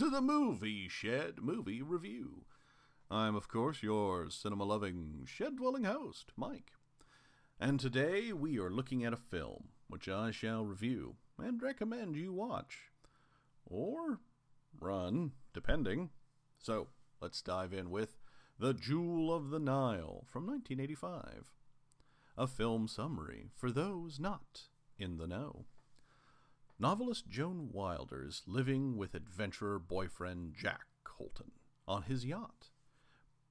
to the Movie Shed Movie Review. I'm, of course, your cinema loving, shed dwelling host, Mike. And today we are looking at a film which I shall review and recommend you watch. Or run, depending. So let's dive in with The Jewel of the Nile from 1985. A film summary for those not in the know. Novelist Joan Wilder is living with adventurer boyfriend Jack Colton on his yacht.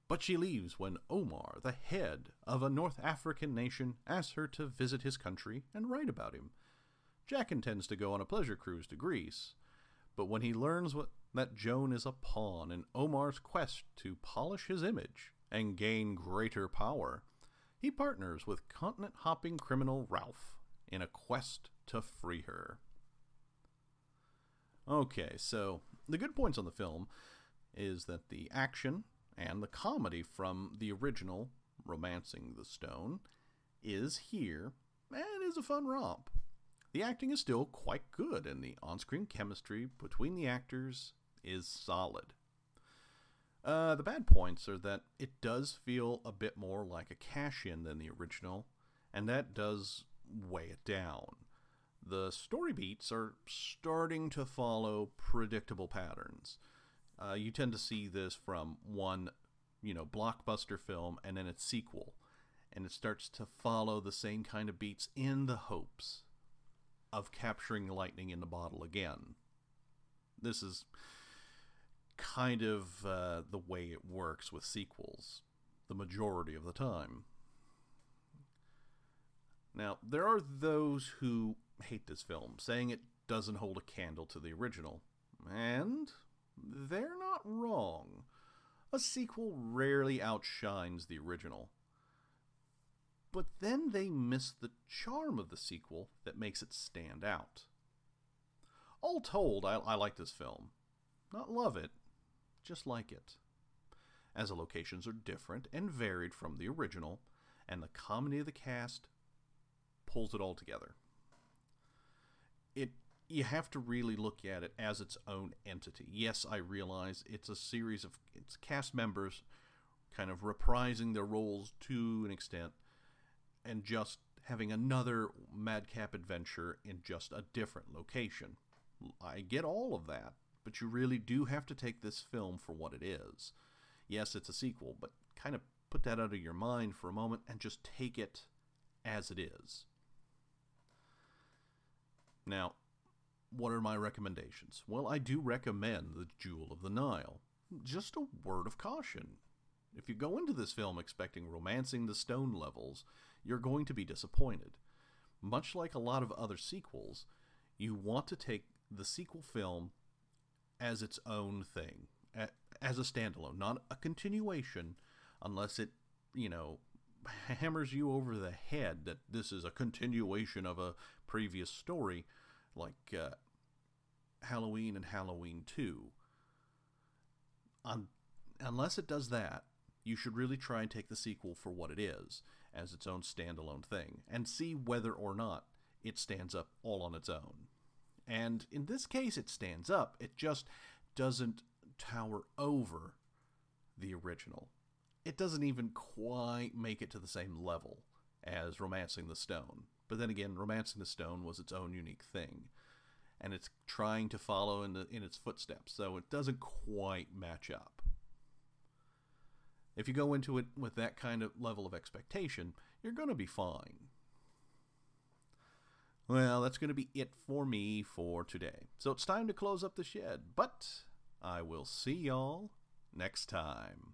But she leaves when Omar, the head of a North African nation, asks her to visit his country and write about him. Jack intends to go on a pleasure cruise to Greece, but when he learns what, that Joan is a pawn in Omar's quest to polish his image and gain greater power, he partners with continent hopping criminal Ralph in a quest to free her. Okay, so the good points on the film is that the action and the comedy from the original Romancing the Stone is here and is a fun romp. The acting is still quite good, and the on screen chemistry between the actors is solid. Uh, the bad points are that it does feel a bit more like a cash in than the original, and that does weigh it down. The story beats are starting to follow predictable patterns. Uh, you tend to see this from one, you know, blockbuster film and then its sequel, and it starts to follow the same kind of beats in the hopes of capturing lightning in the bottle again. This is kind of uh, the way it works with sequels, the majority of the time. Now, there are those who hate this film, saying it doesn't hold a candle to the original. And they're not wrong. A sequel rarely outshines the original. But then they miss the charm of the sequel that makes it stand out. All told, I, I like this film. Not love it, just like it. As the locations are different and varied from the original, and the comedy of the cast pulls it all together. It you have to really look at it as its own entity. Yes, I realize it's a series of its cast members kind of reprising their roles to an extent and just having another madcap adventure in just a different location. I get all of that, but you really do have to take this film for what it is. Yes, it's a sequel, but kind of put that out of your mind for a moment and just take it as it is. Now, what are my recommendations? Well, I do recommend The Jewel of the Nile. Just a word of caution. If you go into this film expecting romancing the stone levels, you're going to be disappointed. Much like a lot of other sequels, you want to take the sequel film as its own thing, as a standalone, not a continuation, unless it, you know, hammers you over the head that this is a continuation of a previous story like uh, Halloween and Halloween 2. unless it does that, you should really try and take the sequel for what it is, as its own standalone thing, and see whether or not it stands up all on its own. And in this case, it stands up, it just doesn't tower over the original. It doesn't even quite make it to the same level as Romancing the Stone. But then again, Romancing the Stone was its own unique thing, and it's trying to follow in the in its footsteps, so it doesn't quite match up. If you go into it with that kind of level of expectation, you're going to be fine. Well, that's going to be it for me for today. So it's time to close up the shed, but I will see y'all next time.